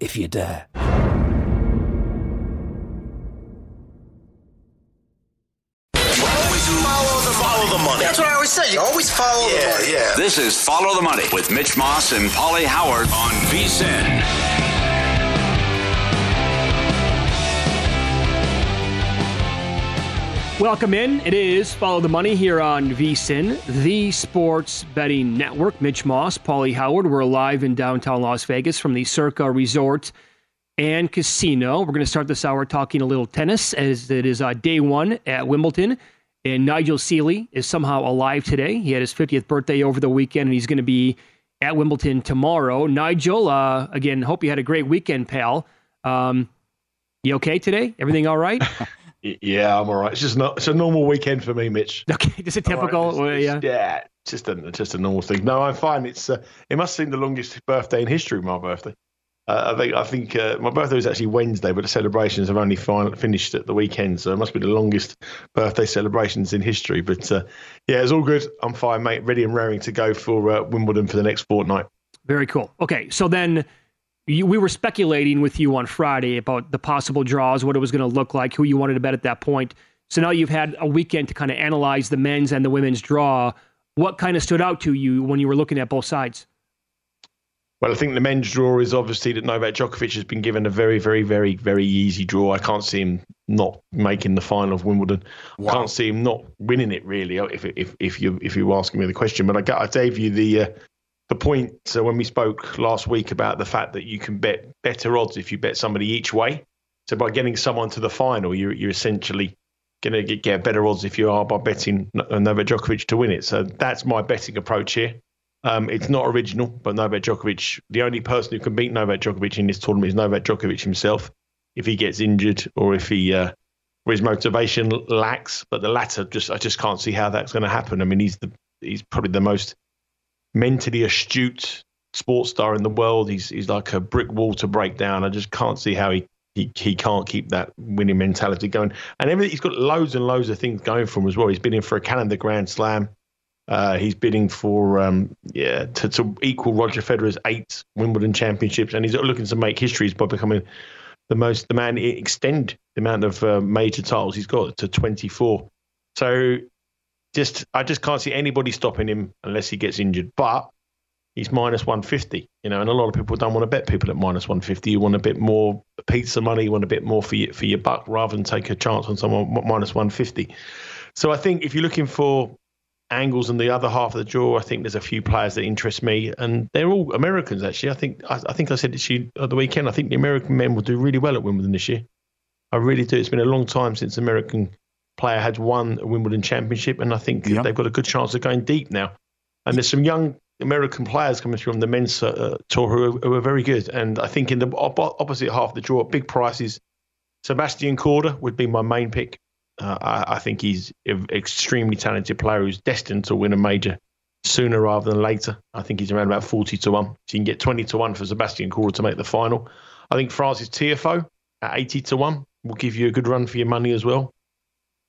if you dare. Always follow the, follow the money. That's what I always say. You always follow yeah, the money. Yeah. This is Follow the Money with Mitch Moss and Pauly Howard on VSIN. Welcome in. It is Follow the Money here on VSIN, the sports betting network. Mitch Moss, Pauly Howard. We're live in downtown Las Vegas from the Circa Resort and Casino. We're going to start this hour talking a little tennis as it is uh, day one at Wimbledon. And Nigel Seeley is somehow alive today. He had his 50th birthday over the weekend, and he's going to be at Wimbledon tomorrow. Nigel, uh, again, hope you had a great weekend, pal. Um, you okay today? Everything all right? Yeah, I'm all right. It's just not. It's a normal weekend for me, Mitch. Okay, just a typical. Right, it's- yeah. yeah, just a just a normal thing. No, I'm fine. It's uh, it must seem the longest birthday in history. My birthday. Uh, I think I think uh, my birthday was actually Wednesday, but the celebrations have only fin- finished at the weekend, so it must be the longest birthday celebrations in history. But uh, yeah, it's all good. I'm fine, mate. Ready and raring to go for uh, Wimbledon for the next fortnight. Very cool. Okay, so then you, we were speculating with you on Friday about the possible draws, what it was going to look like, who you wanted to bet at that point. So now you've had a weekend to kind of analyze the men's and the women's draw. What kind of stood out to you when you were looking at both sides? Well, I think the men's draw is obviously that Novak Djokovic has been given a very, very, very, very easy draw. I can't see him not making the final of Wimbledon. I can't see him not winning it really. If if if you if you were asking me the question, but I, I gave you the uh, the point so when we spoke last week about the fact that you can bet better odds if you bet somebody each way. So by getting someone to the final, you're you're essentially going to get, get better odds if you are by betting Novak Djokovic to win it. So that's my betting approach here. Um, it's not original, but Novak Djokovic, the only person who can beat Novak Djokovic in this tournament is Novak Djokovic himself. If he gets injured or if he uh, or his motivation lacks, but the latter, just I just can't see how that's going to happen. I mean, he's the he's probably the most mentally astute sports star in the world. He's he's like a brick wall to break down. I just can't see how he he, he can't keep that winning mentality going. And everything, he's got loads and loads of things going for him as well. He's in for a calendar Grand Slam. Uh, he's bidding for um, yeah to, to equal Roger Federer's eight Wimbledon championships, and he's looking to make histories by becoming the most the man extend the amount of uh, major titles he's got to 24. So just I just can't see anybody stopping him unless he gets injured. But he's minus 150, you know, and a lot of people don't want to bet people at minus 150. You want a bit more pizza money, you want a bit more for your, for your buck rather than take a chance on someone minus 150. So I think if you're looking for angles in the other half of the draw, I think there's a few players that interest me, and they're all Americans actually. I think I, I think I said it to you at the weekend. I think the American men will do really well at Wimbledon this year. I really do. It's been a long time since American player had won a Wimbledon championship, and I think they've got a good chance of going deep now. And there's some young American players coming through on the men's uh, tour who are, who are very good. And I think in the op- opposite half of the draw, big prices, Sebastian Korda would be my main pick. Uh, I, I think he's an extremely talented player who's destined to win a major sooner rather than later. I think he's around about 40 to 1. So you can get 20 to 1 for Sebastian Korda to make the final. I think Frances Tiafoe at 80 to 1 will give you a good run for your money as well.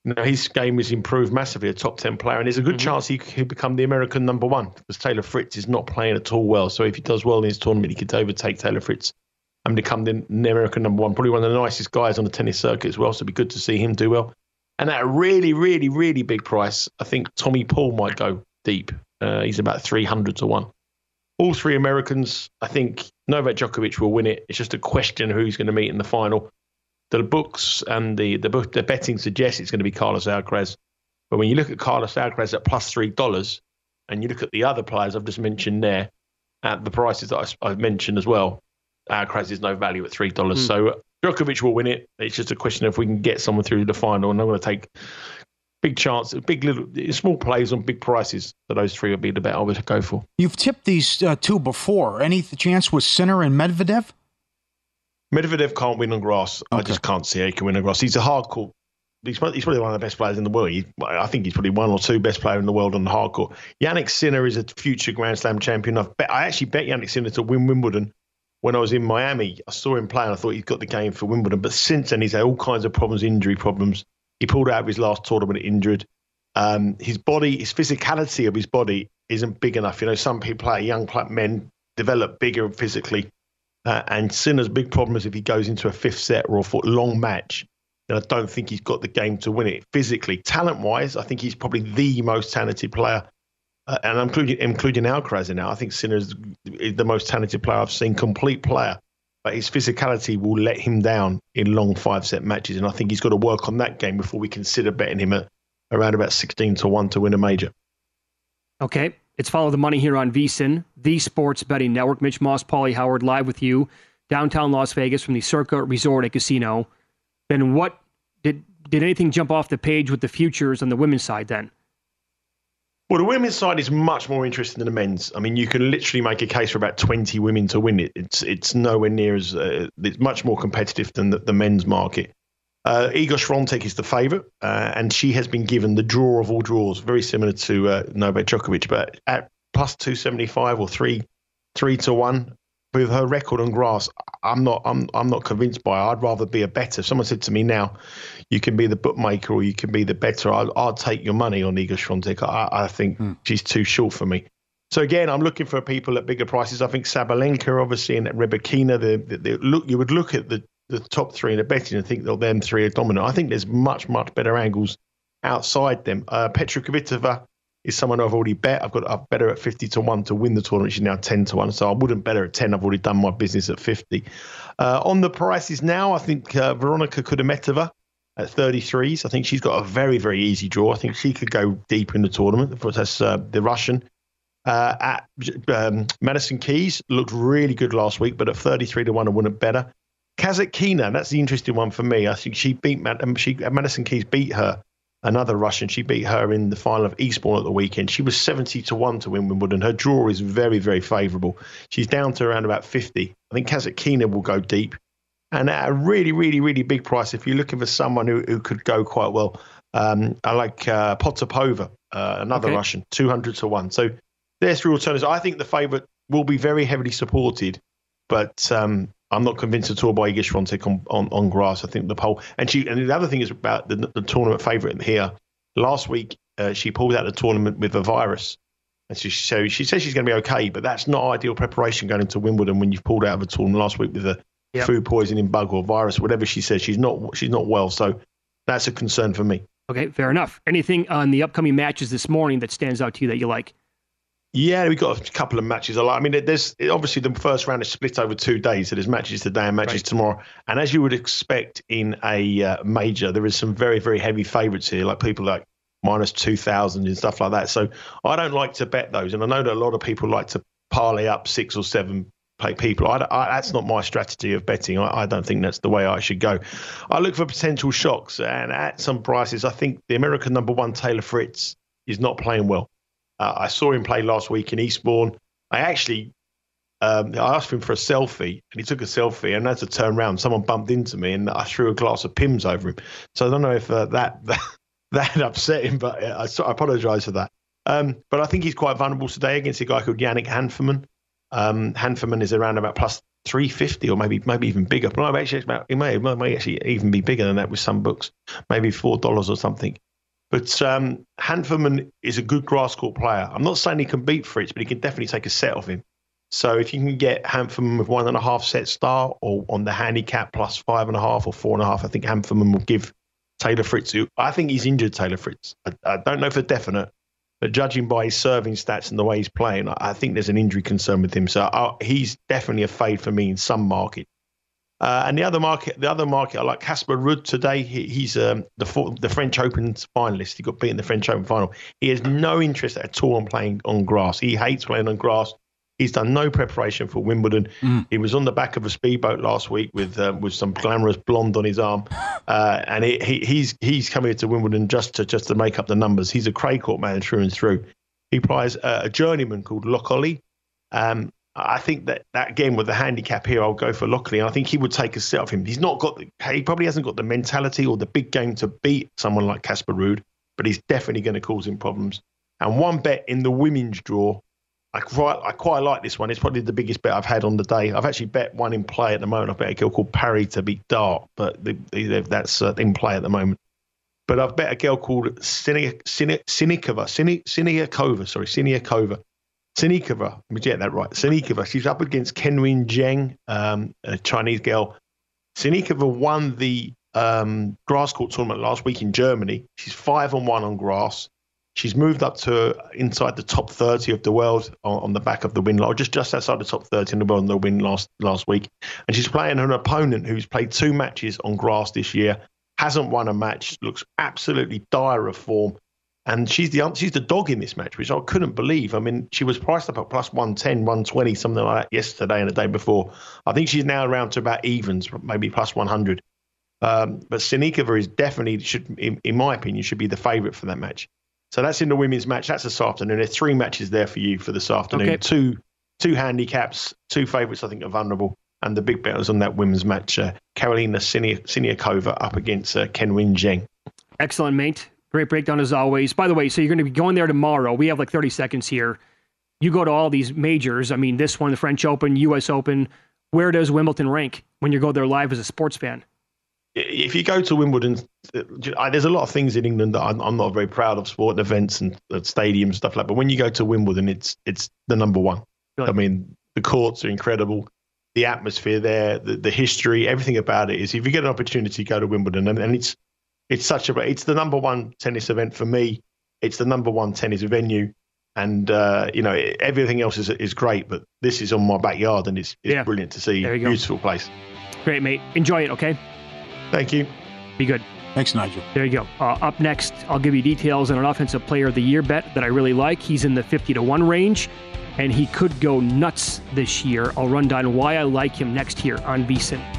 Know, his game has improved massively, a top 10 player, and there's a good mm-hmm. chance he could become the American number one because Taylor Fritz is not playing at all well. So if he does well in his tournament, he could overtake Taylor Fritz and become the, American number one. Probably one of the nicest guys on the tennis circuit as well. So it'd be good to see him do well. And at a really, really, really big price, I think Tommy Paul might go deep. Uh, he's about 300 to 1. All three Americans, I think Novak Djokovic will win it. It's just a question of who's going to meet in the final. The books and the, the, book, the betting suggests it's going to be Carlos Alcaraz. But when you look at Carlos Alcaraz at plus $3, and you look at the other players I've just mentioned there, at the prices that I, have mentioned as well, Alcaraz is no value at $3. Mm. So Djokovic will win it. It's just a question of if we can get someone through the final. And I'm going to take big chance, big little, small plays on big prices. So those three would be the bet I would go for. You've tipped these uh, two before. Any chance with Sinner and Medvedev? Medvedev can't win on grass. Okay. I just can't see he can win on grass. He's a hard court. He's, he's probably one of the best players in the world. He, I think he's probably one or two best player in the world on the hard court. Jannik Sinner is a future Grand Slam champion. I've bet, I actually bet Jannik Sinner to win Wimbledon when I was in Miami. I saw him play and I thought he'd got the game for Wimbledon. But since then, he's had all kinds of problems, injury problems. He pulled out of his last tournament injured. Um, his body, his physicality of his body isn't big enough. You know, some people, play, young men, develop bigger physically. Uh, and Sinner's big problem is if he goes into a fifth set or a long match, then I don't think he's got the game to win it physically. Talent wise, I think he's probably the most talented player. Uh, and including, including Alcaraz in now. I think Sinner is the most talented player I've seen, complete player but his physicality will let him down in long five set matches. And I think he's got to work on that game before we consider betting him at around about 16 to 1 to win a major. Okay. It's Follow the Money here on VSIN, the sports betting network. Mitch Moss, Pauly Howard, live with you downtown Las Vegas from the Circa Resort and Casino. Then what did did anything jump off the page with the futures on the women's side then? Well, the women's side is much more interesting than the men's. I mean, you can literally make a case for about 20 women to win it. It's it's nowhere near as uh, it's much more competitive than the, the men's market. Uh, Iga Swiatek is the favourite, uh, and she has been given the draw of all draws, very similar to uh, Novak Djokovic, but at plus 275 or three three to one with her record on grass, I'm not I'm I'm not convinced by her. I'd rather be a better. If someone said to me now, you can be the bookmaker or you can be the better. I'll, I'll take your money on Iga Swiatek. I, I think hmm. she's too short for me. So again, I'm looking for people at bigger prices. I think Sabalenka, obviously, and Rybakina. The, the, the, look, you would look at the, the top three in the betting and think that them three are dominant. I think there's much much better angles outside them. Uh, Petra Kvitova is someone I've already bet. I've got a better at 50 to 1 to win the tournament. She's now 10 to 1. So I wouldn't bet her at 10. I've already done my business at 50. Uh, on the prices now, I think uh, Veronika Kudermetova at 33s. I think she's got a very, very easy draw. I think she could go deep in the tournament. That's uh, the Russian. Uh, at um, Madison Keys looked really good last week, but at 33 to 1, I wouldn't better. Kasatkina, that's the interesting one for me. I think she beat um, she, Madison Keys beat her, another Russian. She beat her in the final of Eastbourne at the weekend. She was 70 to 1 to win Wimbledon. Her draw is very, very favourable. She's down to around about 50. I think Kasatkina will go deep and at a really, really, really big price. If you're looking for someone who, who could go quite well, um, I like uh, Potapova, uh, another okay. Russian, 200 to 1. So there's three alternatives. I think the favourite will be very heavily supported, but um, I'm not convinced at all by Iga Swiatek on, on, on grass. I think the pole, and she, and the other thing is about the, the tournament favourite here. Last week, uh, she pulled out the tournament with a virus. And so she, so she says she's going to be okay, but that's not ideal preparation going into Wimbledon when you've pulled out of a tournament last week with a yep. food poisoning, bug or virus, whatever she says. She's not she's not well, so that's a concern for me. Okay, fair enough. Anything on the upcoming matches this morning that stands out to you that you like? Yeah, we've got a couple of matches. I like. I mean, there's obviously the first round is split over two days, so there's matches today and matches right. tomorrow. And as you would expect in a uh, major, there is some very very heavy favourites here, like people like minus two thousand and stuff like that. So I don't like to bet those, and I know that a lot of people like to parlay up six or seven people. I, I, that's not my strategy of betting. I, I, don't think that's the way I should go. I look for potential shocks, and at some prices, I think the American number one Taylor Fritz is not playing well. Uh, I saw him play last week in Eastbourne. I actually um, I asked him for a selfie, and he took a selfie. And as I turned around, someone bumped into me, and I threw a glass of Pimm's over him. So I don't know if uh, that, that that upset him, but uh, I, I apologise for that. Um, but I think he's quite vulnerable today against a guy called Yannick Hanfmann. Um, Hanfmann is around about plus 350 or maybe maybe even bigger. But actually, about, it may, it may actually even be bigger than that with some books, maybe $4 or something. But um, Hanfmann is a good grass court player. I'm not saying he can beat Fritz, but he can definitely take a set off him. So if you can get Hanfmann with one and a half set start or on the handicap plus five and a half or four and a half, I think Hanfmann will give Taylor Fritz. Who I think he's injured Taylor Fritz. I, I, don't know for definite, but judging by his serving stats and the way he's playing, I think there's an injury concern with him. So uh, he's definitely a fade for me in some market. Uh, and the other market, the other market, I like Casper Ruud today. He, he's um, the the French Open finalist. He got beaten in the French Open final. He has no interest at all in playing on grass. He hates playing on grass. He's done no preparation for Wimbledon. Mm. He was on the back of a speedboat last week with um, with some glamorous blonde on his arm, uh, and he, he, he's he's coming to Wimbledon just to just to make up the numbers. He's a Clay Court man through and through. He plays a, a journeyman called Lokoli. Um, I think that, that game with the handicap here, I'll go for Lokoli. I think he would take a set of him. He's not got the, he probably hasn't got the mentality or the big game to beat someone like Casper Ruud, but he's definitely going to cause him problems. And one bet in the women's draw I quite, I quite like this one. It's probably the biggest bet I've had on the day. I've actually bet one in play at the moment. I've bet a girl called Parry to beat Dart, but the, the, that's uh, in play at the moment. But I've bet a girl called Sinikova, Siniakova, sorry, Siniakova. Sinikova, get that right. Sinikova, she's up against Qinwen Zheng, um, a Chinese girl. Sinikova won the um, grass court tournament last week in Germany. She's five on one on grass. She's moved up to inside the top 30 of the world on, on the back of the win, or just just outside the top 30 in the world on the win last last week. And she's playing an opponent who's played two matches on grass this year, hasn't won a match, looks absolutely dire of form. And she's the she's the dog in this match, which I couldn't believe. I mean, she was priced up at plus 110, 120, something like that yesterday and the day before. I think she's now around to about evens, maybe plus 100. Um, but Sinikova is definitely should, in, in my opinion, should be the favourite for that match. So that's in the women's match. That's this afternoon. There's three matches there for you for this afternoon. Okay. Two two handicaps, two favourites I think are vulnerable, and the big betters on that women's match. Uh, Karolina Siniakova up against uh, Qinwen Zheng. Excellent, mate. Great breakdown as always. By the way, so you're going to be going there tomorrow. We have like 30 seconds here. You go to all these majors. I mean, this one, the French Open, U.S. Open. Where does Wimbledon rank when you go there live as a sports fan? if you go to Wimbledon, uh, there's a lot of things in England that I'm, not very proud of, sporting events and the stadiums stuff like. that. But when you go to Wimbledon, it's it's the number one. Really? I mean, the courts are incredible, the atmosphere there, the, the history, everything about it is. If you get an opportunity, go to Wimbledon, and, and it's it's such a it's the number one tennis event for me. It's the number one tennis venue, and uh, you know everything else is is great, but this is on my backyard, and it's, it's yeah. brilliant to see. Beautiful go. place. Great, mate. Enjoy it. Okay. Thank you. Be good. Thanks, Nigel. There you go. Uh, up next, I'll give you details on an offensive player of the year bet that I really like. He's in the 50 to 1 range, and he could go nuts this year. I'll run down why I like him next here on VSIN.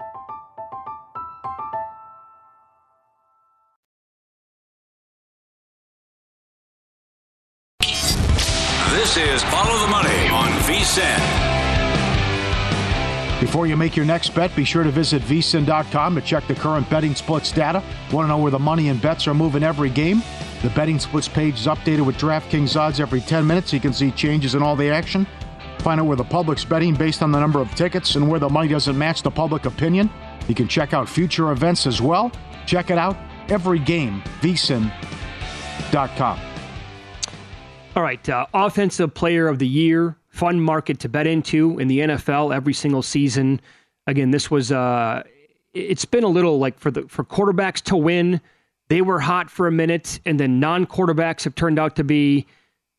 This is Follow the Money on VSIN. Before you make your next bet, be sure to visit vsin.com to check the current betting splits data. Want to know where the money and bets are moving every game? The betting splits page is updated with DraftKings odds every 10 minutes you can see changes in all the action. Find out where the public's betting based on the number of tickets and where the money doesn't match the public opinion. You can check out future events as well. Check it out every game, vsin.com. All right, uh, offensive player of the year, fun market to bet into in the NFL every single season. Again, this was uh, it's been a little like for the for quarterbacks to win, they were hot for a minute, and then non-quarterbacks have turned out to be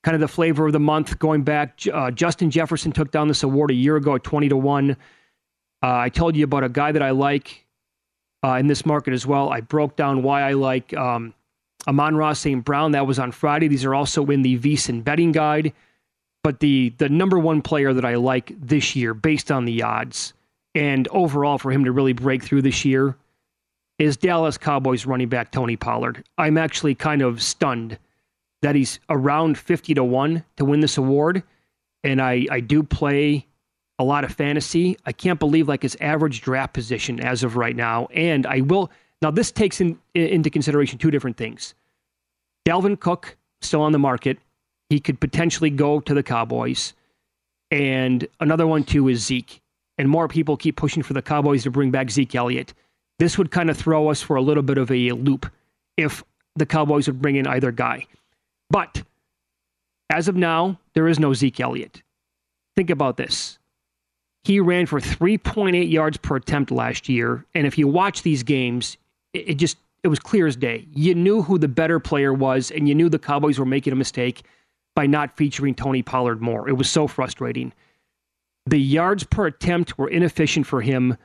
kind of the flavor of the month. Going back, uh, Justin Jefferson took down this award a year ago at twenty to one. Uh, I told you about a guy that I like uh, in this market as well. I broke down why I like. Um, Amon-Ra St. Brown. That was on Friday. These are also in the VSIN betting guide. But the the number one player that I like this year, based on the odds, and overall for him to really break through this year, is Dallas Cowboys running back Tony Pollard. I'm actually kind of stunned that he's around 50 to 1 to win this award. And I, I do play a lot of fantasy. I can't believe like his average draft position as of right now. And I will now, this takes in, into consideration two different things. Dalvin Cook, still on the market. He could potentially go to the Cowboys. And another one, too, is Zeke. And more people keep pushing for the Cowboys to bring back Zeke Elliott. This would kind of throw us for a little bit of a loop if the Cowboys would bring in either guy. But as of now, there is no Zeke Elliott. Think about this. He ran for 3.8 yards per attempt last year. And if you watch these games, it, it just it was clear as day. You knew who the better player was, and you knew the Cowboys were making a mistake by not featuring Tony Pollard more. It was so frustrating. The yards per attempt were inefficient for him,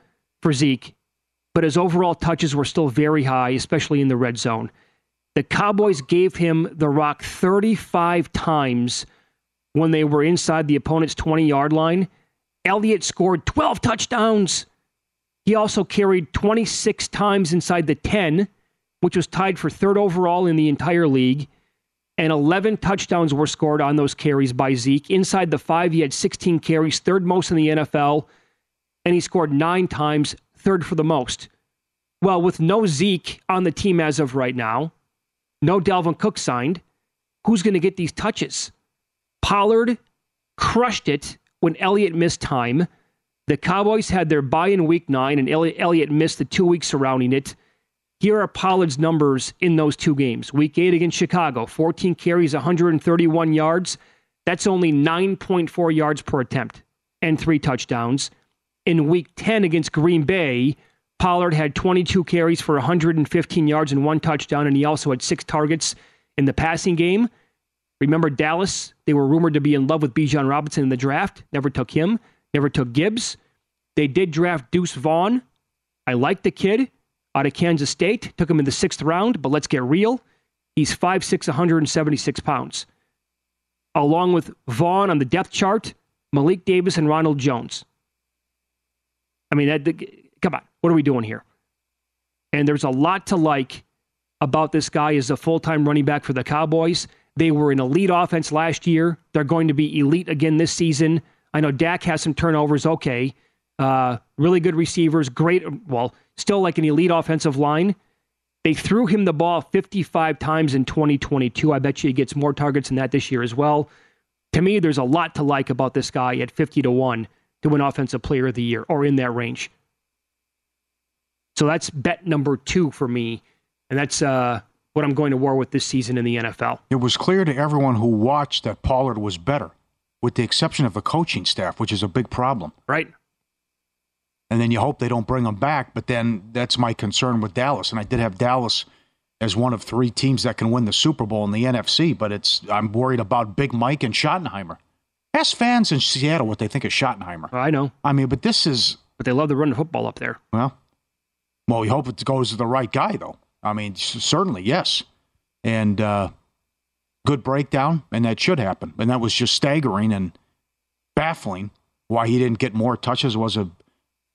for Zeke, but his overall touches were still very high, especially in the red zone. The Cowboys gave him the rock 35 times when they were inside the opponent's 20 yard line. Elliott scored 12 touchdowns. He also carried 26 times inside the 10, which was tied for third overall in the entire league. And 11 touchdowns were scored on those carries by Zeke. Inside the five, he had 16 carries, third most in the NFL. And he scored nine times, third for the most. Well, with no Zeke on the team as of right now, no Dalvin Cook signed, who's going to get these touches? Pollard crushed it when Elliott missed time. The Cowboys had their bye in week nine, and Elliott missed the two weeks surrounding it. Here are Pollard's numbers in those two games. Week eight against Chicago, 14 carries, 131 yards. That's only 9.4 yards per attempt and three touchdowns. In week 10 against Green Bay, Pollard had 22 carries for 115 yards and one touchdown, and he also had six targets in the passing game. Remember Dallas? They were rumored to be in love with Bijan Robinson in the draft, never took him never took Gibbs. They did draft Deuce Vaughn. I like the kid out of Kansas State. Took him in the sixth round, but let's get real. He's 5'6, 176 pounds. Along with Vaughn on the depth chart, Malik Davis and Ronald Jones. I mean, that, come on, what are we doing here? And there's a lot to like about this guy as a full time running back for the Cowboys. They were an elite offense last year. They're going to be elite again this season. I know Dak has some turnovers. Okay. Uh, really good receivers. Great. Well, still like an elite offensive line. They threw him the ball 55 times in 2022. I bet you he gets more targets than that this year as well. To me, there's a lot to like about this guy at 50 to 1 to win Offensive Player of the Year or in that range. So that's bet number two for me. And that's uh, what I'm going to war with this season in the NFL. It was clear to everyone who watched that Pollard was better with the exception of the coaching staff, which is a big problem. Right. And then you hope they don't bring them back. But then that's my concern with Dallas. And I did have Dallas as one of three teams that can win the Super Bowl in the NFC. But it's I'm worried about Big Mike and Schottenheimer. Ask fans in Seattle what they think of Schottenheimer. I know. I mean, but this is but they love to run the football up there. Well, well, we hope it goes to the right guy, though. I mean, certainly, yes. And uh, good breakdown, and that should happen. And that was just staggering and baffling why he didn't get more touches was a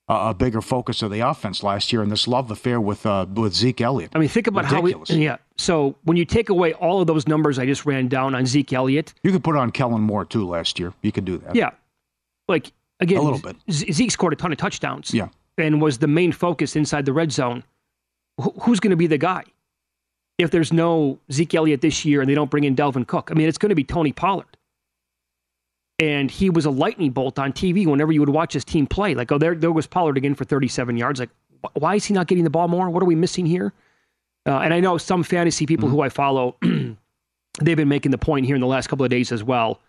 a bigger focus of the offense last year and this love affair with uh, with Zeke Elliott. I mean, think about Ridiculous. how we yeah. So when you take away all of those numbers I just ran down on Zeke Elliott, you could put on Kellen Moore too last year. You could do that. Yeah, like again, a little bit. Zeke scored a ton of touchdowns. Yeah, and was the main focus inside the red zone. Wh- who's going to be the guy if there's no Zeke Elliott this year and they don't bring in Dalvin Cook? I mean, it's going to be Tony Pollard and he was a lightning bolt on TV whenever you would watch his team play. Like, oh, there, there was Pollard again for 37 yards. Like, why is he not getting the ball more? What are we missing here? Uh, and I know some fantasy people mm-hmm. who I follow, they've been making the point here in the last couple of days as well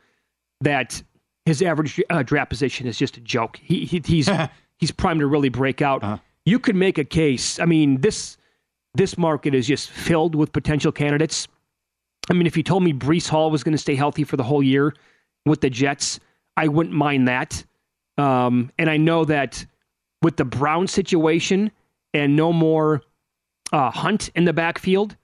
that his average uh, draft position is just a joke. He, he he's he's primed to really break out. Uh-huh. You could make a case. I mean, this this market is just filled with potential candidates. I mean, if you told me Breece Hall was going to stay healthy for the whole year, with the Jets. I wouldn't mind that. Um, and I know that with the Brown situation and no more uh, Hunt in the backfield,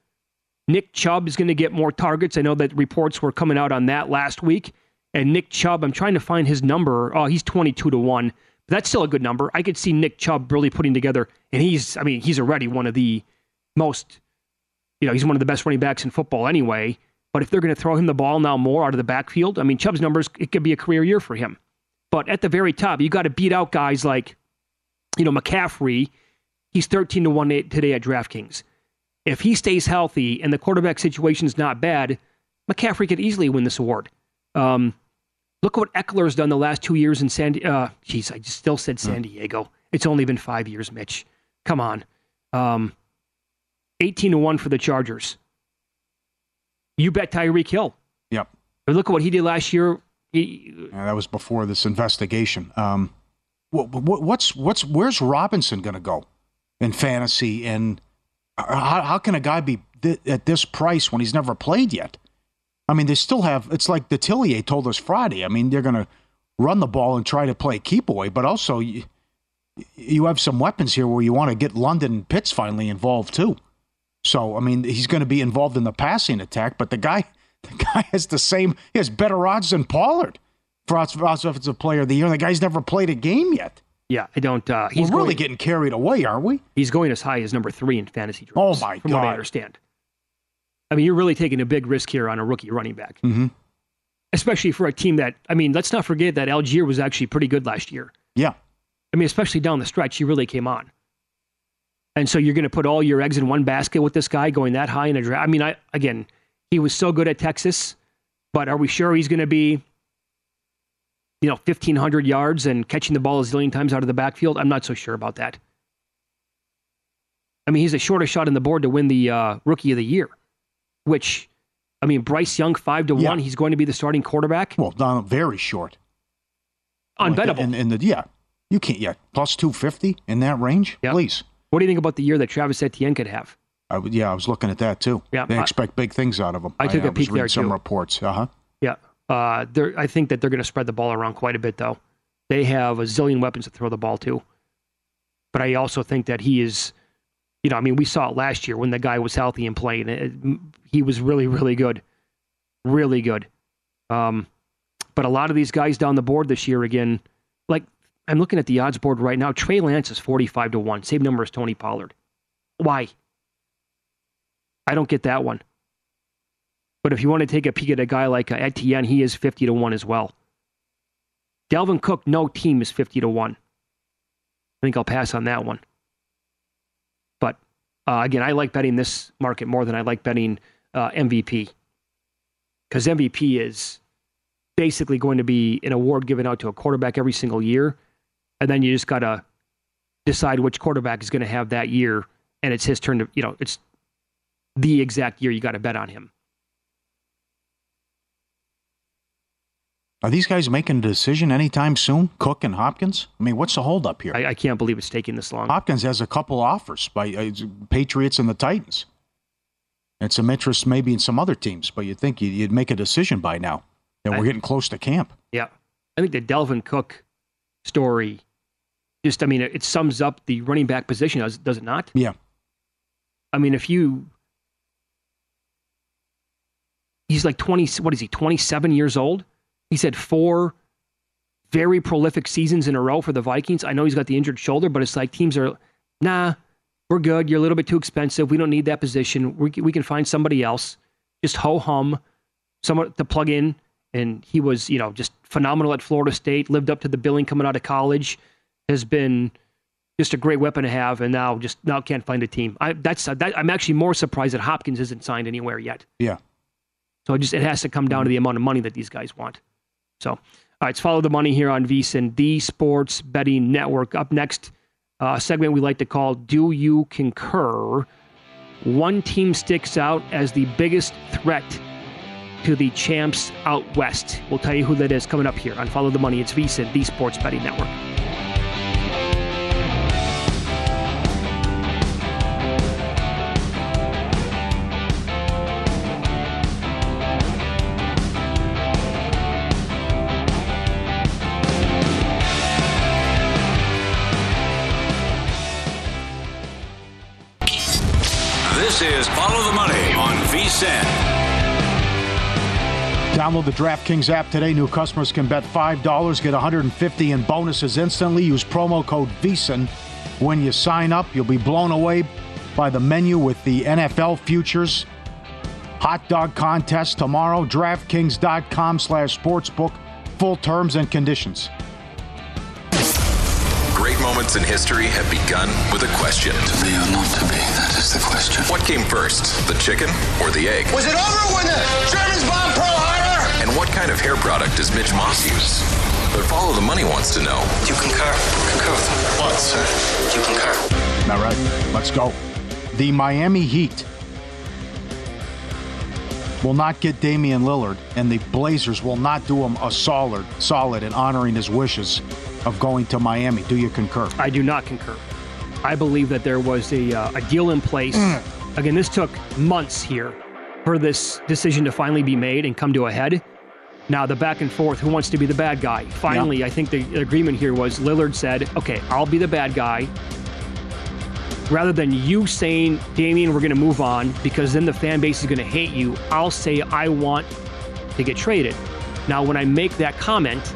Nick Chubb is going to get more targets. I know that reports were coming out on that last week. And Nick Chubb, I'm trying to find his number. Oh, he's 22 to 1. But that's still a good number. I could see Nick Chubb really putting together, and he's, I mean, he's already one of the most, you know, he's one of the best running backs in football anyway. But if they're going to throw him the ball now more out of the backfield, I mean, Chubb's numbers, it could be a career year for him. But at the very top, you got to beat out guys like, you know, McCaffrey. He's 13 to 1 today at DraftKings. If he stays healthy and the quarterback situation is not bad, McCaffrey could easily win this award. Um, look what Ekeler's done the last two years in San. Uh, geez, I still said San hmm. Diego. It's only been five years, Mitch. Come on. Um, 18 to one for the Chargers you bet Tyreek Hill. Yep. But look at what he did last year. He, yeah, that was before this investigation. Um, what, what's what's where's Robinson going to go in fantasy? And how, how can a guy be th- at this price when he's never played yet? I mean, they still have. It's like the Tillier told us Friday. I mean, they're going to run the ball and try to play keep away, but also you, you have some weapons here where you want to get London Pitts finally involved too. So I mean, he's going to be involved in the passing attack, but the guy, the guy has the same, he has better odds than Pollard for offensive player of the year. The guy's never played a game yet. Yeah, I don't. Uh, he's We're really going, getting carried away, aren't we? He's going as high as number three in fantasy drafts. Oh my from god! What I understand. I mean, you're really taking a big risk here on a rookie running back, mm-hmm. especially for a team that. I mean, let's not forget that Allgeier was actually pretty good last year. Yeah. I mean, especially down the stretch, he really came on. And so you're going to put all your eggs in one basket with this guy going that high in a draft. I mean, I again, he was so good at Texas, but are we sure he's going to be, you know, 1,500 yards and catching the ball a zillion times out of the backfield? I'm not so sure about that. I mean, he's a shorter shot in the board to win the uh, Rookie of the Year, which, I mean, Bryce Young five to yeah. one. He's going to be the starting quarterback. Well, not very short. Unbettable. In, in the yeah, you can't. Yeah, plus two fifty in that range. Yep. Please. What do you think about the year that Travis Etienne could have? I yeah, I was looking at that too. Yeah, they I, expect big things out of him. I took I, a peek I was there some too. reports. Uh huh. Yeah, uh, I think that they're going to spread the ball around quite a bit, though. They have a zillion weapons to throw the ball to. But I also think that he is, you know, I mean, we saw it last year when the guy was healthy and playing. It, he was really, really good, really good. Um, but a lot of these guys down the board this year, again, like I'm looking at the odds board right now. Trey Lance is 45 to one, same number as Tony Pollard. Why? I don't get that one. But if you want to take a peek at a guy like uh, Etienne, he is 50 to 1 as well. Dalvin Cook, no team is 50 to 1. I think I'll pass on that one. But uh, again, I like betting this market more than I like betting uh, MVP. Because MVP is basically going to be an award given out to a quarterback every single year. And then you just got to decide which quarterback is going to have that year and it's his turn to, you know, it's the exact year you got to bet on him. Are these guys making a decision anytime soon? Cook and Hopkins? I mean, what's the holdup here? I, I can't believe it's taking this long. Hopkins has a couple offers by uh, Patriots and the Titans. And some interest maybe in some other teams, but you'd think you'd make a decision by now. And we're getting close to camp. Yeah. I think the Dalvin Cook story just, I mean, it, it sums up the running back position, does, does it not? Yeah. I mean, if you. He's like 20, what is he, 27 years old? He's had four very prolific seasons in a row for the Vikings. I know he's got the injured shoulder, but it's like teams are, nah, we're good. You're a little bit too expensive. We don't need that position. We, we can find somebody else. Just ho hum, someone to plug in. And he was, you know, just phenomenal at Florida State, lived up to the billing coming out of college, has been just a great weapon to have, and now just now can't find a team. I, that's that, I'm actually more surprised that Hopkins isn't signed anywhere yet. Yeah. So it just it has to come down to the amount of money that these guys want. So, all right, let's follow the money here on VSIN, the Sports Betting Network. Up next, uh, segment we like to call "Do You Concur?" One team sticks out as the biggest threat to the champs out west. We'll tell you who that is coming up here on Follow the Money. It's VSIN, the Sports Betting Network. Download the DraftKings app today. New customers can bet $5, get 150 in bonuses instantly. Use promo code VSIN. When you sign up, you'll be blown away by the menu with the NFL futures. Hot dog contest tomorrow. DraftKings.com slash sportsbook. Full terms and conditions. Great moments in history have begun with a question. To be or not to be, that is the question. What came first, the chicken or the egg? Was it over when the Germans bombed Pearl Harbor? And what kind of hair product does Mitch Moss use? But Follow the Money wants to know. Do you concur? Concur with what, sir? Do you concur? All right, let's go. The Miami Heat will not get Damian Lillard, and the Blazers will not do him a solid, solid in honoring his wishes of going to Miami. Do you concur? I do not concur. I believe that there was a, uh, a deal in place. Mm. Again, this took months here for this decision to finally be made and come to a head. Now, the back and forth, who wants to be the bad guy? Finally, Yeah. I think the agreement here was Lillard said, okay, I'll be the bad guy. Rather than you saying, Damian, we're going to move on because then the fan base is going to hate you, I'll say, I want to get traded. Now, when I make that comment,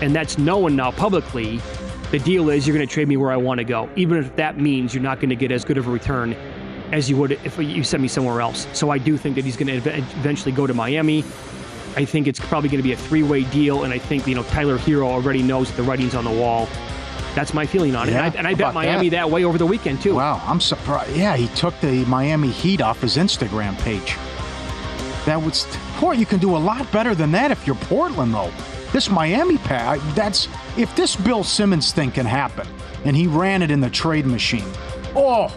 and that's known now publicly, the deal is you're going to trade me where I want to go, even if that means you're not going to get as good of a return as you would if you send me somewhere else. So I do think that he's going to eventually go to Miami. I think it's probably going to be a three-way deal, and I think you know Tyler Herro already knows that the writing's on the wall. That's my feeling on Yeah? it. And I, and I bet Miami that? that? way over the weekend too. Wow, I'm surprised. Yeah, he took the Miami Heat off his Instagram page. That was, boy, you can do a lot better than that if you're Portland, though. This Miami pack, that's, if this Bill Simmons thing can happen, and he ran it in the trade machine, oh,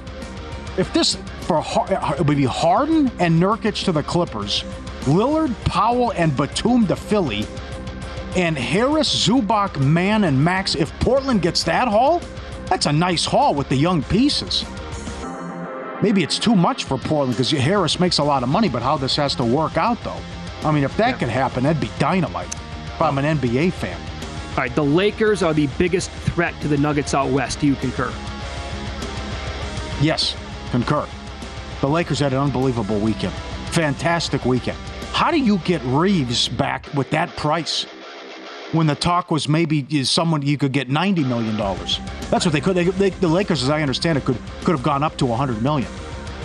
if this, for it would be Harden and Nurkic to the Clippers, Lillard, Powell, and Batum to Philly, and Harris, Zubac, Mann, and Max. If Portland gets that haul, that's a nice haul with the young pieces. Maybe it's too much for Portland because Harris makes a lot of money, but how this has to work out, though. I mean, if that could happen, that'd be dynamite. If I'm an NBA fan. All right, the Lakers are the biggest threat to the Nuggets out west. Do you concur? Yes, concur. The Lakers had an unbelievable weekend. Fantastic weekend. How do you get Reaves back with that price? When the talk was maybe is someone you could get ninety million dollars. That's what they could. They, they, the Lakers, as I understand it, could could have gone up to hundred million,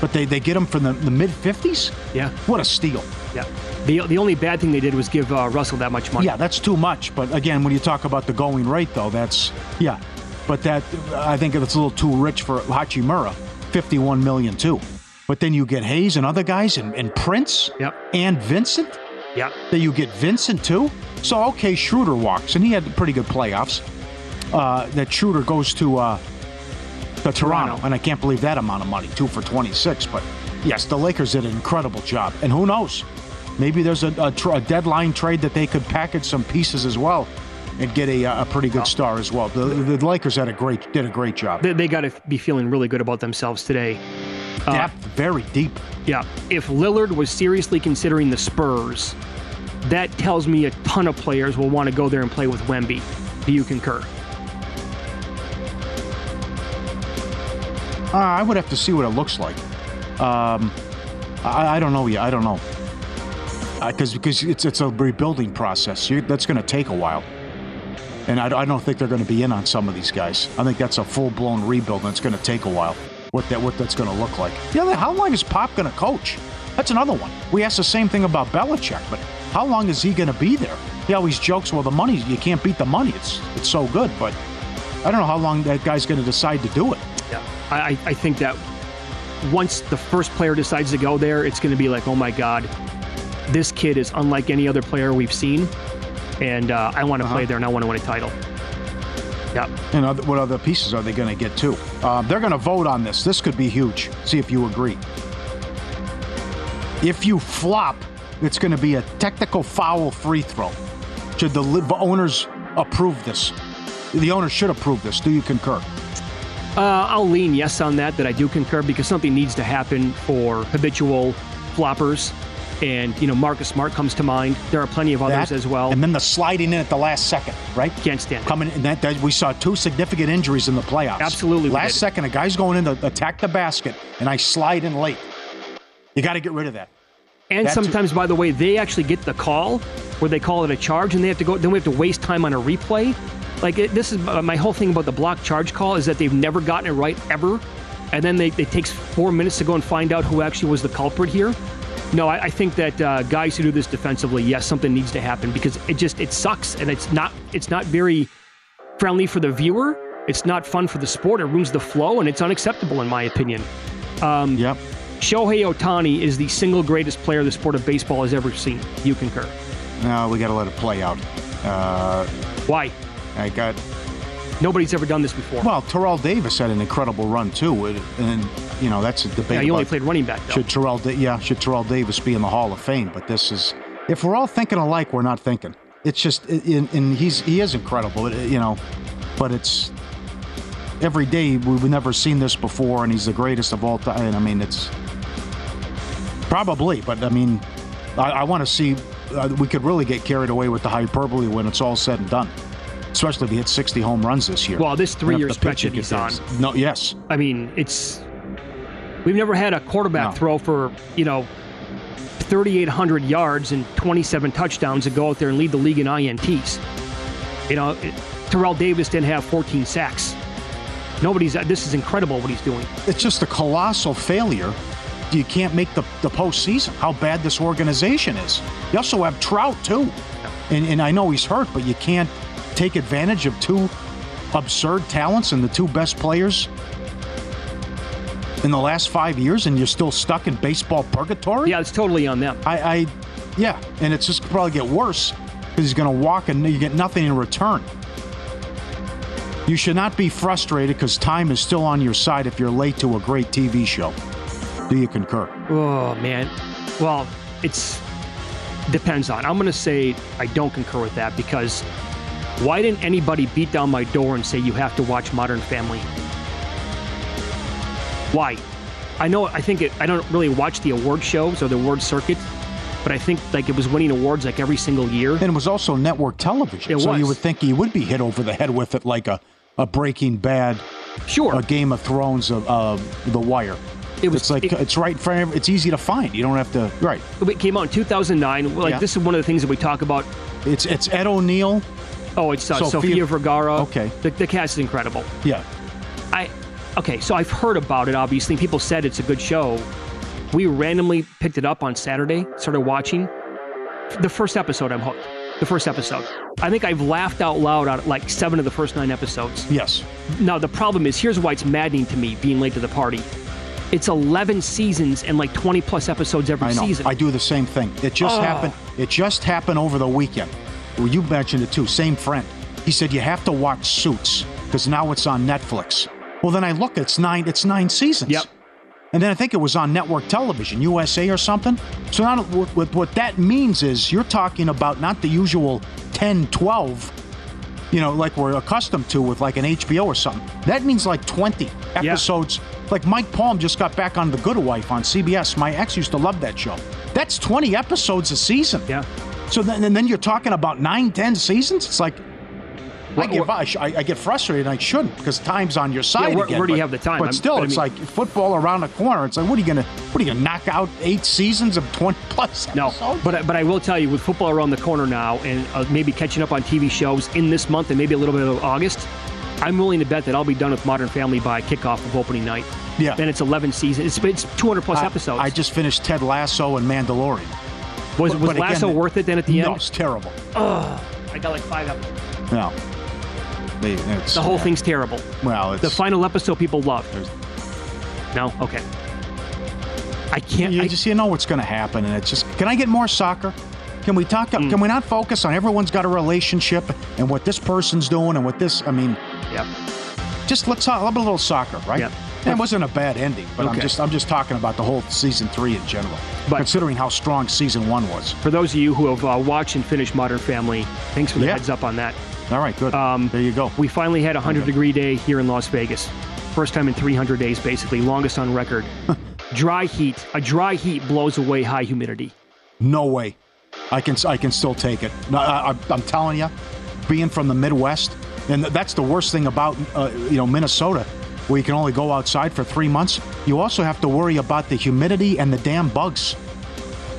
but they they get him from the, the mid fifties. Yeah. What a steal! Yeah. The, the only bad thing they did was give uh, Russell that much money. Yeah, that's too much. But again, when you talk about the going rate, though, that's yeah. But that I think it's a little too rich for Hachimura, fifty-one million too. But then you get Hayes and other guys and, and Prince Yep. and Vincent. Yep. That you get Vincent too. So okay, Schroeder walks, and he had pretty good playoffs. Uh, that Schroeder goes to uh, the Toronto, Toronto. and I can't believe that amount of money, two for twenty-six. But yes, the Lakers did an incredible job, and who knows, maybe there's a, a, tr- a deadline trade that they could package some pieces as well, and get a, a pretty good star as well. The, the Lakers had a great did a great job. They, they got to be feeling really good about themselves today. Uh, Depth very deep. Yeah. If Lillard was seriously considering the Spurs, that tells me a ton of players will want to go there and play with Wemby. Do you concur? Uh, I would have to see what it looks like. Um, I, I don't know yet. I don't know because uh, because it's it's a rebuilding process. You, that's going to take a while, and I, I don't think they're going to be in on some of these guys. I think that's a full blown rebuild, and it's going to take a while. What that what that's going to look like? Yeah, how long is Pop going to coach? That's another one. We asked the same thing about Belichick, but how long is he going to be there? He always jokes, "Well, the money you can't beat the money. It's it's so good," but I don't know how long that guy's going to decide to do it. Yeah, I, I think that once the first player decides to go there, it's going to be like, oh my God, this kid is unlike any other player we've seen, and uh, I want to uh-huh. play there and I want to win a title. Yeah. And other, what other pieces are they going to get too? Uh, they're going to vote on this. This could be huge. See if you agree. If you flop, it's going to be a technical foul free throw. Should the owners approve this? The owners should approve this. Do you concur? Uh, I'll lean yes on that, that I do concur because something needs to happen for habitual floppers. And, you know, Marcus Smart comes to mind. There are plenty of others that, as well. And then the sliding in at the last second, right? Can't stand it. Coming in, that, that, we saw two significant injuries in the playoffs. Absolutely. Last second, a guy's going in to attack the basket, and I slide in late. You got to get rid of that. And that sometimes, too. by the way, they actually get the call where they call it a charge, and they have to go. Then we have to waste time on a replay. Like it, this is uh, my whole thing about the block charge call is that they've never gotten it right ever, and then they, it takes four minutes to go and find out who actually was the culprit here. No, I, I think that uh, guys who do this defensively, yes, something needs to happen because it just it sucks and it's not it's not very friendly for the viewer. It's not fun for the sport. It ruins the flow and it's unacceptable in my opinion. Um, yep. Shohei Ohtani is the single greatest player the sport of baseball has ever seen. You concur? No, we got to let it play out. Uh, Why? I got. Nobody's ever done this before. Well, Terrell Davis had an incredible run too, and you know that's a debate. Yeah, he only played running back. Though. Should Terrell? Yeah, should Terrell Davis be in the Hall of Fame? But this is, if we're all thinking alike, we're not thinking. It's just, and he's he is incredible, you know, but it's every day we've never seen this before, and he's the greatest of all time. I mean, it's probably, but I mean, I, I want to see. Uh, we could really get carried away with the hyperbole when it's all said and done especially if he hit 60 home runs this year. Well, this three-year stretch that he's on. No, yes. I mean, it's we've never had a quarterback no. throw for you know 3,800 yards and 27 touchdowns to go out there and lead the league in ints. You know, it, Terrell Davis didn't have 14 sacks. Nobody's. This is incredible what he's doing. It's just a colossal failure. You can't make the, the postseason. How bad this organization is. You also have Trout too, and, and I know he's hurt, but you can't take advantage of two absurd talents and the two best players in the last five years, and you're still stuck in baseball purgatory? Yeah, it's totally on them. I, I yeah, and it's just probably get worse because he's going to walk and you get nothing in return. You should not be frustrated because time is still on your side if you're late to a great TV show. Do you concur? Oh man, well, it's depends on. I'm going to say I don't concur with that because why didn't anybody beat down my door and say you have to watch Modern Family? Why? I know. I think it, I don't really watch the award shows or the award circuit, but I think like it was winning awards like every single year. And it was also network television, it so was. you would think he would be hit over the head with it, like a, a Breaking Bad, sure, a Game of Thrones, of uh, The Wire. It was it's like it, it's right for it's easy to find. You don't have to right. It came out in 2009. Like yeah. this is one of the things that we talk about. It's it's Ed O'Neill, Oh, it's uh, Sofia, Sofia, Vergara. Okay. The, the cast is incredible. Yeah. I okay, so I've heard about it. Obviously, people said it's a good show. We randomly picked it up on Saturday, started watching. The first episode, I'm hooked. The first episode. I think I've laughed out loud at like seven of the first nine episodes. Yes. Now the problem is, here's why it's maddening to me being late to the party. It's 11 seasons and like 20 plus episodes every I know. season. I do the same thing. It just oh. happened. It just happened over the weekend. Well, you mentioned it too. Same friend. He said you have to watch Suits because now it's on Netflix. Well, then I look. It's nine. It's nine seasons. Yep. And then I think it was on network television, USA or something. So now what, what that means is you're talking about not the usual 10, 12, you know, like we're accustomed to with like an HBO or something. That means like 20 episodes. Yep. Like Mike Palm just got back on The Good Wife on CBS. My ex used to love that show. That's 20 episodes a season. Yeah. So then, and then you're talking about nine, ten seasons. It's like I get I, I, get frustrated. and I shouldn't because time's on your side. Yeah, where, again, where do you but- have the time? But still, but I it's mean- like football around the corner. It's like, what are you gonna, what are you gonna knock out eight seasons of twenty plus? Episodes? No, but but I will tell you, with football around the corner now, and uh, maybe catching up on TV shows in this month and maybe a little bit of August, I'm willing to bet that I'll be done with Modern Family by kickoff of opening night. Yeah. Then it's 11 seasons. It's, it's 200 plus I- episodes. I just finished Ted Lasso and Mandalorian. Was but- was but again, Lasso worth it then at the no, end? No, it's terrible. Oh, I got like five episodes. No, it's, The whole yeah. thing's terrible. Well, it's The final episode people love. No, okay. I can't. You I, just you know what's going to happen, and it's just. Can I get more soccer? Can we talk? Mm. Can we not focus on everyone's got a relationship and what this person's doing and what this? I mean, yeah. just let's talk a little soccer, right? Yep. That wasn't a bad ending, but I'm just I'm just talking about the whole season three in general. But- considering how strong season one was. For those of you who have uh, watched and finished Modern Family, thanks for the Yeah. heads up on that. All right, good. Um, there you go. We finally had a 100 degree day here in Las Vegas. First time in 300 days, basically, longest on record. dry heat. A dry heat blows away high humidity. No way. I can I can still take it. No, I, I'm telling you, being from the Midwest, and that's the worst thing about uh, you know Minnesota, where you can only go outside for three months. You also have to worry about the humidity and the damn bugs.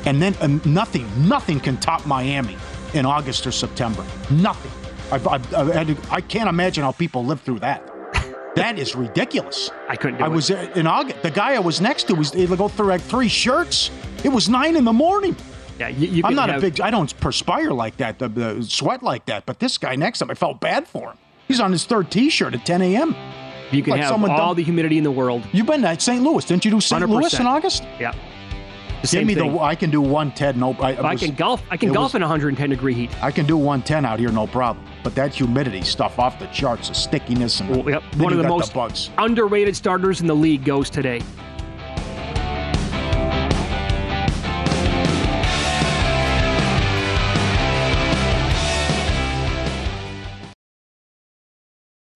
And then uh, nothing, nothing can top Miami in August or September. Nothing. I've, I've, I've had to- I can't imagine how people live through that. That is ridiculous. I couldn't do I it. was uh, in August. The guy I was next to was able to go through like three shirts. It was nine in the morning. Yeah, you, you I'm not have- a big. I don't perspire like that, the, the sweat like that. But this guy next to him, I felt bad for him. He's on his third T-shirt at 10 a.m. You can like have someone all the humidity in the world. You've been at St. Louis, didn't you do St. Louis 100%. in August? Yeah. The Give me thing. the. I can do one Ted. No, I, I was- can golf. I can golf was- in 110 degree heat. I can do 110 out here, no problem. But that humidity stuff off the charts, the stickiness, and Well, yep. One of the most bugs. underrated starters in the league goes today.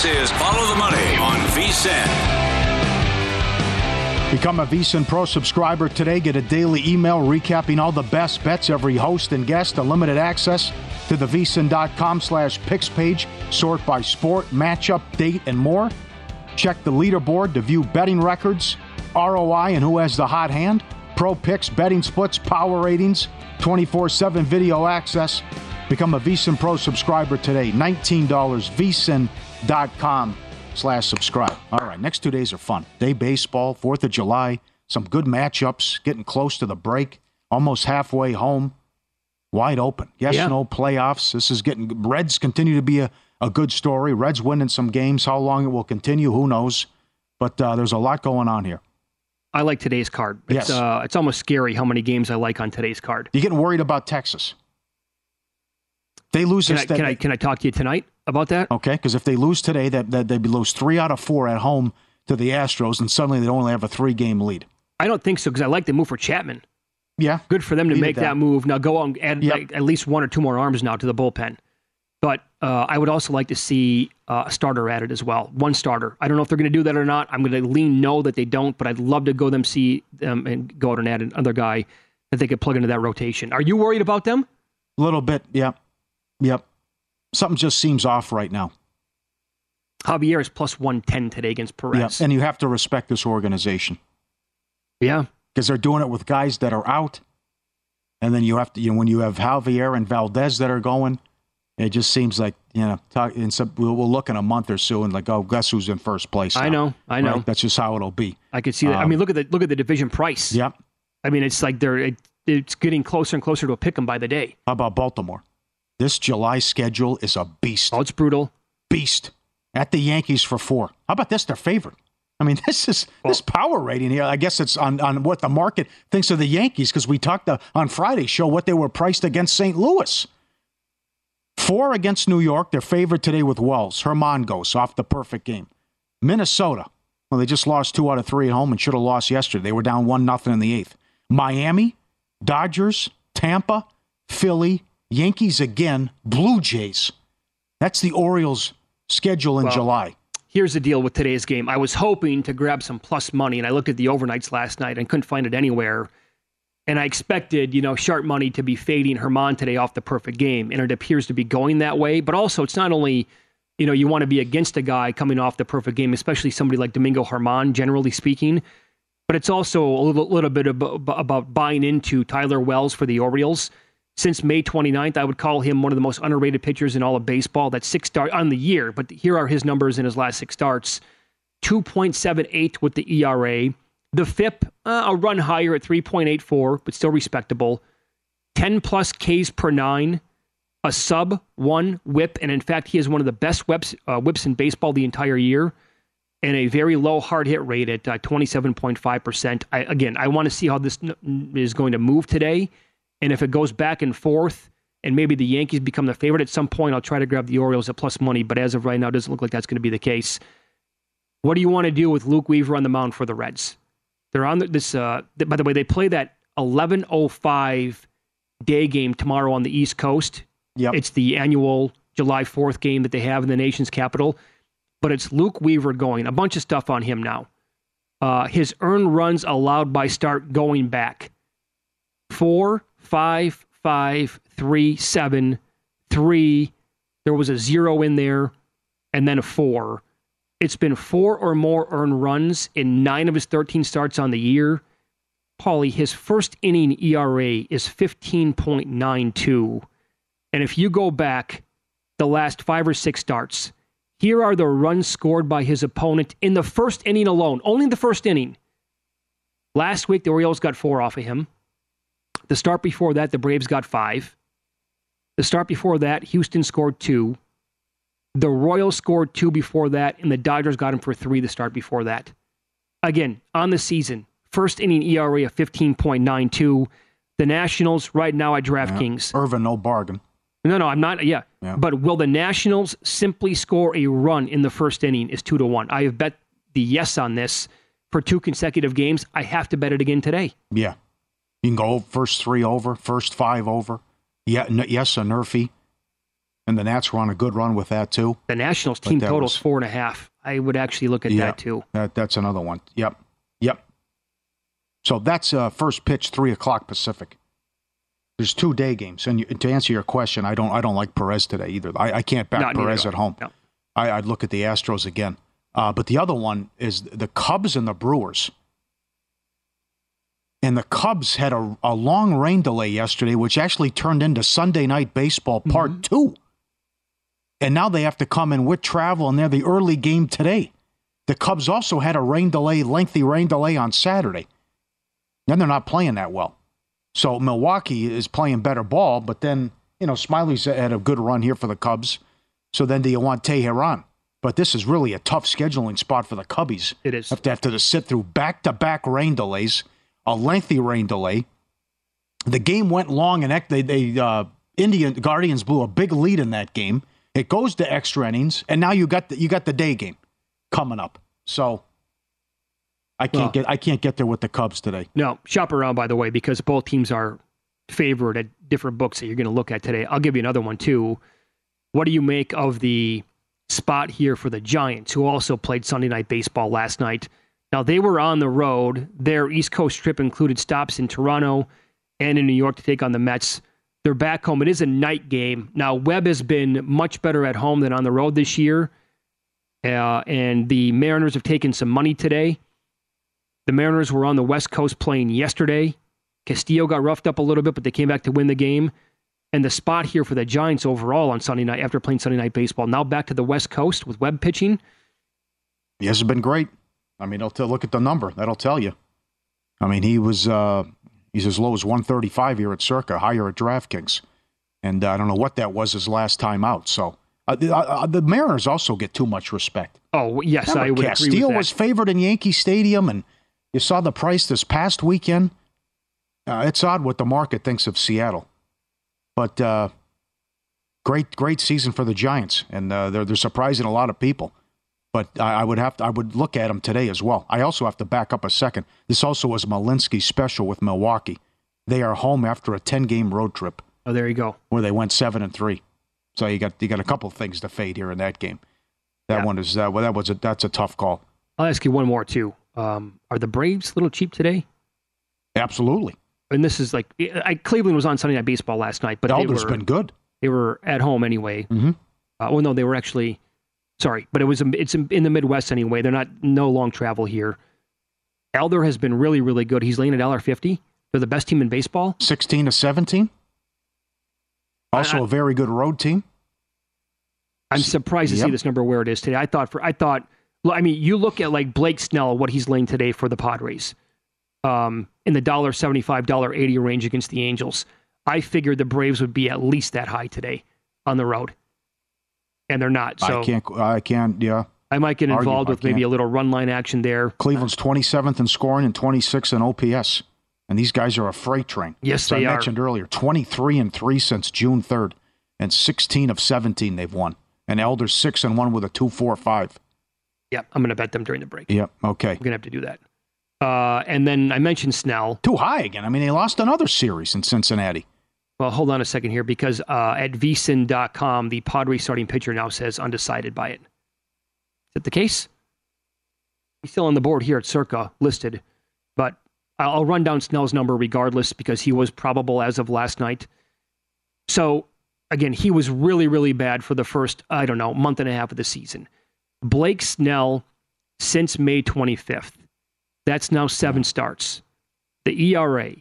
This is Follow the Money on VSIN. Become a VSiN Pro subscriber today. Get a daily email recapping all the best bets, every host and guest, unlimited access to the VSiN.com slash picks page. Sort by sport, matchup, date, and more. Check the leaderboard to view betting records, ROI, and who has the hot hand. Pro picks, betting splits, power ratings, 24-7 video access. Become a VSiN Pro subscriber today. $19, VSiN.com slash subscribe. All right, next two days are fun. Day baseball, 4th of July, some good matchups, getting close to the break, almost halfway home, wide open. Yes, Yeah. no playoffs. This is getting, Reds continue to be a, a good story. Reds winning some games. How long it will continue, who knows? But uh, there's a lot going on here. I like today's card. It's, Yes. uh, it's almost scary how many games I like on today's card. You're getting worried about Texas? They lose Can I, can I, can I talk to you tonight about that? Okay, because if they lose today, that, that they lose three out of four at home to the Astros, and suddenly they only have a three game lead. I don't think so because I like the move for Chapman. Yeah. Good for them to make that. that. move. Now go out and add Yep. like, at least one or two more arms now to the bullpen. But uh, I would also like to see uh, a starter added as well. One starter. I don't know if they're going to do that or not. I'm going to lean no that they don't, but I'd love to go them see them and go out and add another guy that they could plug into that rotation. Are you worried about them? A little bit. Yep. Yep. Something just seems off right now. Javier is plus 110 today against Yeah. Perez. And you have to respect this organization Yeah. because they're doing it with guys that are out. And then you have to, you know, when you have Javier and Valdez that are going, it just seems like, you know, talk, and so we'll, we'll look in a month or so and like, oh, guess who's in first place? I know. I know. right? That's just how it'll be. I could see that. I Um, mean, look at the look at the division price. Yep. I mean, it's like they're it, it's getting closer and closer to a pick 'em by the day. How about Baltimore? This July schedule is a beast. Oh, it's brutal. Beast. At the Yankees for four. How about this? They're favored. I mean, this is this power rating here. I guess it's on, on what the market thinks of the Yankees because we talked uh on Friday show what they were priced against St. Louis. Four against New York. They're favored today with Wells. Germán goes off the perfect game. Minnesota. Well, they just lost two out of three at home and should have lost yesterday. They were down one nothing in the eighth. Miami, Dodgers, Tampa, Philly, Yankees again, Blue Jays. That's the Orioles' schedule in Well, July. Here's the deal with today's game. I was hoping to grab some plus money, and I looked at the overnights last night and couldn't find it anywhere. And I expected, you know, sharp money to be fading Germán today off the perfect game, and it appears to be going that way. But also, it's not only, you know, you want to be against a guy coming off the perfect game, especially somebody like Domingo Germán, generally speaking. But it's also a little, little bit about, about buying into Tyler Wells for the Orioles. Since May 29th, I would call him one of the most underrated pitchers in all of baseball. That's six start on the year, but here are his numbers in his last six starts 2.78 with the ERA. The FIP, uh, a run higher at 3.84, but still respectable. 10 plus Ks per nine, a sub one whip, and in fact, he has one of the best whips, uh, whips in baseball the entire year, and a very low hard hit rate at uh, 27.5%. I, again, I want to see how this n- is going to move today, and if it goes back and forth, and maybe the Yankees become the favorite at some point, I'll try to grab the Orioles at plus money, but as of right now, it doesn't look like that's going to be the case. What do you want to do with Luke Weaver on the mound for the Reds? They're on this. Uh, by the way, they play that 11:05 day game tomorrow on the East Coast. Yep. It's the annual July 4th game that they have in the nation's capital. But it's Luke Weaver going. A bunch of stuff on him now. Uh, his earned runs allowed by start going back four, five, five, three, seven, three. There was a zero in there, and then a four. It's been four or more earned runs in nine of his 13 starts on the year. Paulie, his first inning ERA is 15.92. And if you go back the last five or six starts, here are the runs scored by his opponent in the first inning alone, only the first inning. Last week, the Orioles got four off of him. The start before that, the Braves got five. The start before that, Houston scored two. The Royals scored two before that, and the Dodgers got him for three the start before that. Again, on the season, first inning ERA of 15.92. The Nationals, right now at DraftKings. Irvin, no bargain. No, no, I'm not. Yeah. Yeah. But will the Nationals simply score a run in the first inning? Is two to one. I have bet the yes on this for two consecutive games. I have to bet it again today. Yeah. You can go first three over, first five over. Yeah, n- yes, a Nerfy. And the Nats were on a good run with that too. The Nationals team totals four and a half. I would actually look at Yeah. that too. That, that's another one. Yep. Yep. So that's uh, first pitch, three o'clock Pacific. There's two day games, and you, to answer your question, I don't I don't like Perez today either. I, I can't back Perez at home. No. I, I'd look at the Astros again. Uh, but the other one is the Cubs and the Brewers. And the Cubs had a, a long rain delay yesterday, which actually turned into Sunday night baseball part Mm-hmm. two. And now they have to come in with travel, and they're the early game today. The Cubs also had a rain delay, lengthy rain delay on Saturday. Then they're not playing that well. So Milwaukee is playing better ball, but then, you know, Smyly's had a good run here for the Cubs. So then do you want Teheran? But this is really a tough scheduling spot for the Cubbies. It is. Have to have to sit through back to back rain delays, a lengthy rain delay. The game went long, and they, they uh, Indian Guardians blew a big lead in that game. It goes to extra innings, and now you got the, you got the day game coming up. So I can't Well- get I can't get there with the Cubs today. No, shop around, by the way, because both teams are favored at different books that you're going to look at today. I'll give you another one, too. What do you make of the spot here for the Giants, who also played Sunday Night Baseball last night? Now, they were on the road. Their East Coast trip included stops in Toronto and in New York to take on the Mets. They're back home. It is a night game. Now, Webb has been much better at home than on the road this year. Uh, and the Mariners have taken some money today. The Mariners were on the West Coast playing yesterday. Castillo got roughed up a little bit, but they came back to win the game. And the spot here for the Giants overall on Sunday night, after playing Sunday night baseball, now back to the West Coast with Webb pitching. He hasn't been great. I mean, tell, look at the number. That'll tell you. I mean, he was uh, he's as low as 135 here at Circa, higher at DraftKings, and uh, I don't know what that was his last time out. So uh, the, uh, the Mariners also get too much respect. Oh yes, Remember, I would Castillo agree with that. was favored in Yankee Stadium, and you saw the price this past weekend. Uh, it's odd what the market thinks of Seattle, but uh, great, great season for the Giants, and uh, they're they're surprising a lot of people. But I, I would have to, I would look at them today as well. I also have to back up a second. This also was Malinsky's special with Milwaukee. They are home after a ten game road trip oh, there you go. where they went seven and three. So you got you got a couple things to fade here in that game. That Yeah. one is uh, well, that was a that's a tough call. I'll ask you one more too. Um, are the Braves a little cheap today? Absolutely. And this is like I, Cleveland was on Sunday Night Baseball last night, but they Elder's were been good. they were at home anyway. Mhm. Uh, well, no, they were actually sorry, but it was it's in the Midwest anyway. They're not no long travel here. Elder has been really really good. He's laying a dollar fifty. They're the best team in baseball. 16 to 17. Also I- a very good road team. I'm surprised to see this number where it is today. I thought for I thought I mean, you look at like Blake Snell, what he's laying today for the Padres, um, in the dollar seventy five, dollar eighty range against the Angels. I figured the Braves would be at least that high today on the road, and they're not. So I can't I can't yeah. I might get involved I with maybe a little run line action there. Cleveland's 27th in scoring and 26th in OPS. And these guys are a freight train. Yes, As they I are. mentioned earlier, 23 and 3 since June 3rd and 16 of 17 they've won. And Elder's 6 and 1 with a 2.45. Yeah, I'm going to bet them during the break. Yep, okay. I'm going to have to do that. Uh, and then I mentioned Snell. Too high again. I mean, they lost another series in Cincinnati. Well, hold on a second here because uh, at vsin.com, the Padres starting pitcher now says undecided by it. Is that the case? He's still on the board here at Circa listed, but I'll run down Snell's number regardless because he was probable as of last night. So, again, he was really, really bad for the first, I don't know, month and a half of the season. Blake Snell, since May 25th, that's now seven starts. The ERA,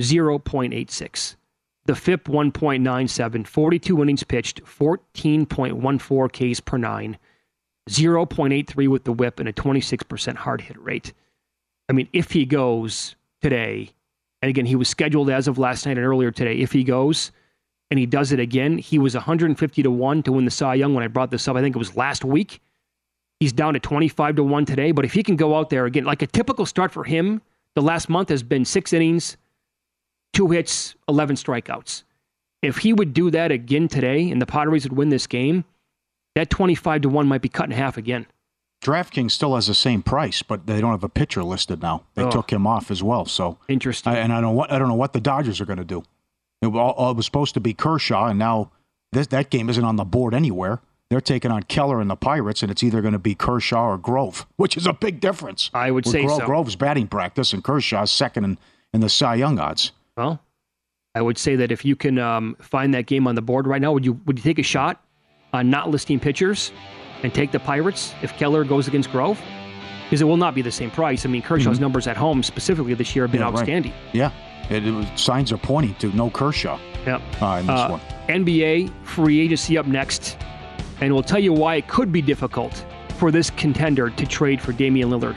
0.86. The FIP 1.97, 42 innings pitched, 14.14 Ks per nine, 0.83 with the whip, and a 26% hard hit rate. I mean, if he goes today, and again, he was scheduled as of last night and earlier today, if he goes and he does it again, he was 150 to 1 to win the Cy Young when I brought this up. I think it was last week. He's down to 25 to 1 today, but if he can go out there again, like a typical start for him, the last month has been six innings, two hits, 11 strikeouts. If he would do that again today and the Padres would win this game, that 25 to 1 might be cut in half again. DraftKings still has the same price, but they don't have a pitcher listed now. They Oh. took him off as well. So Interesting. I, and I don't know what I don't know what the Dodgers are going to do. It, wa- all- it was supposed to be Kershaw, and now this, that game isn't on the board anywhere. They're taking on Keller and the Pirates, and it's either going to be Kershaw or Grove, which is a big difference. I would With say Gro- so. Grove's batting practice and Kershaw's second in, in the Cy Young odds. Well, I would say that if you can um, find that game on the board right now, would you would you take a shot on not listing pitchers and take the Pirates if Keller goes against Grove? Because it will not be the same price. I mean, Kershaw's numbers at home specifically this year have been Mm-hmm. Yeah, right. outstanding. Yeah, it, it was, signs are pointing to no Kershaw Yep. uh, in this Uh, one. NBA free agency up next, and we'll tell you why it could be difficult for this contender to trade for Damian Lillard.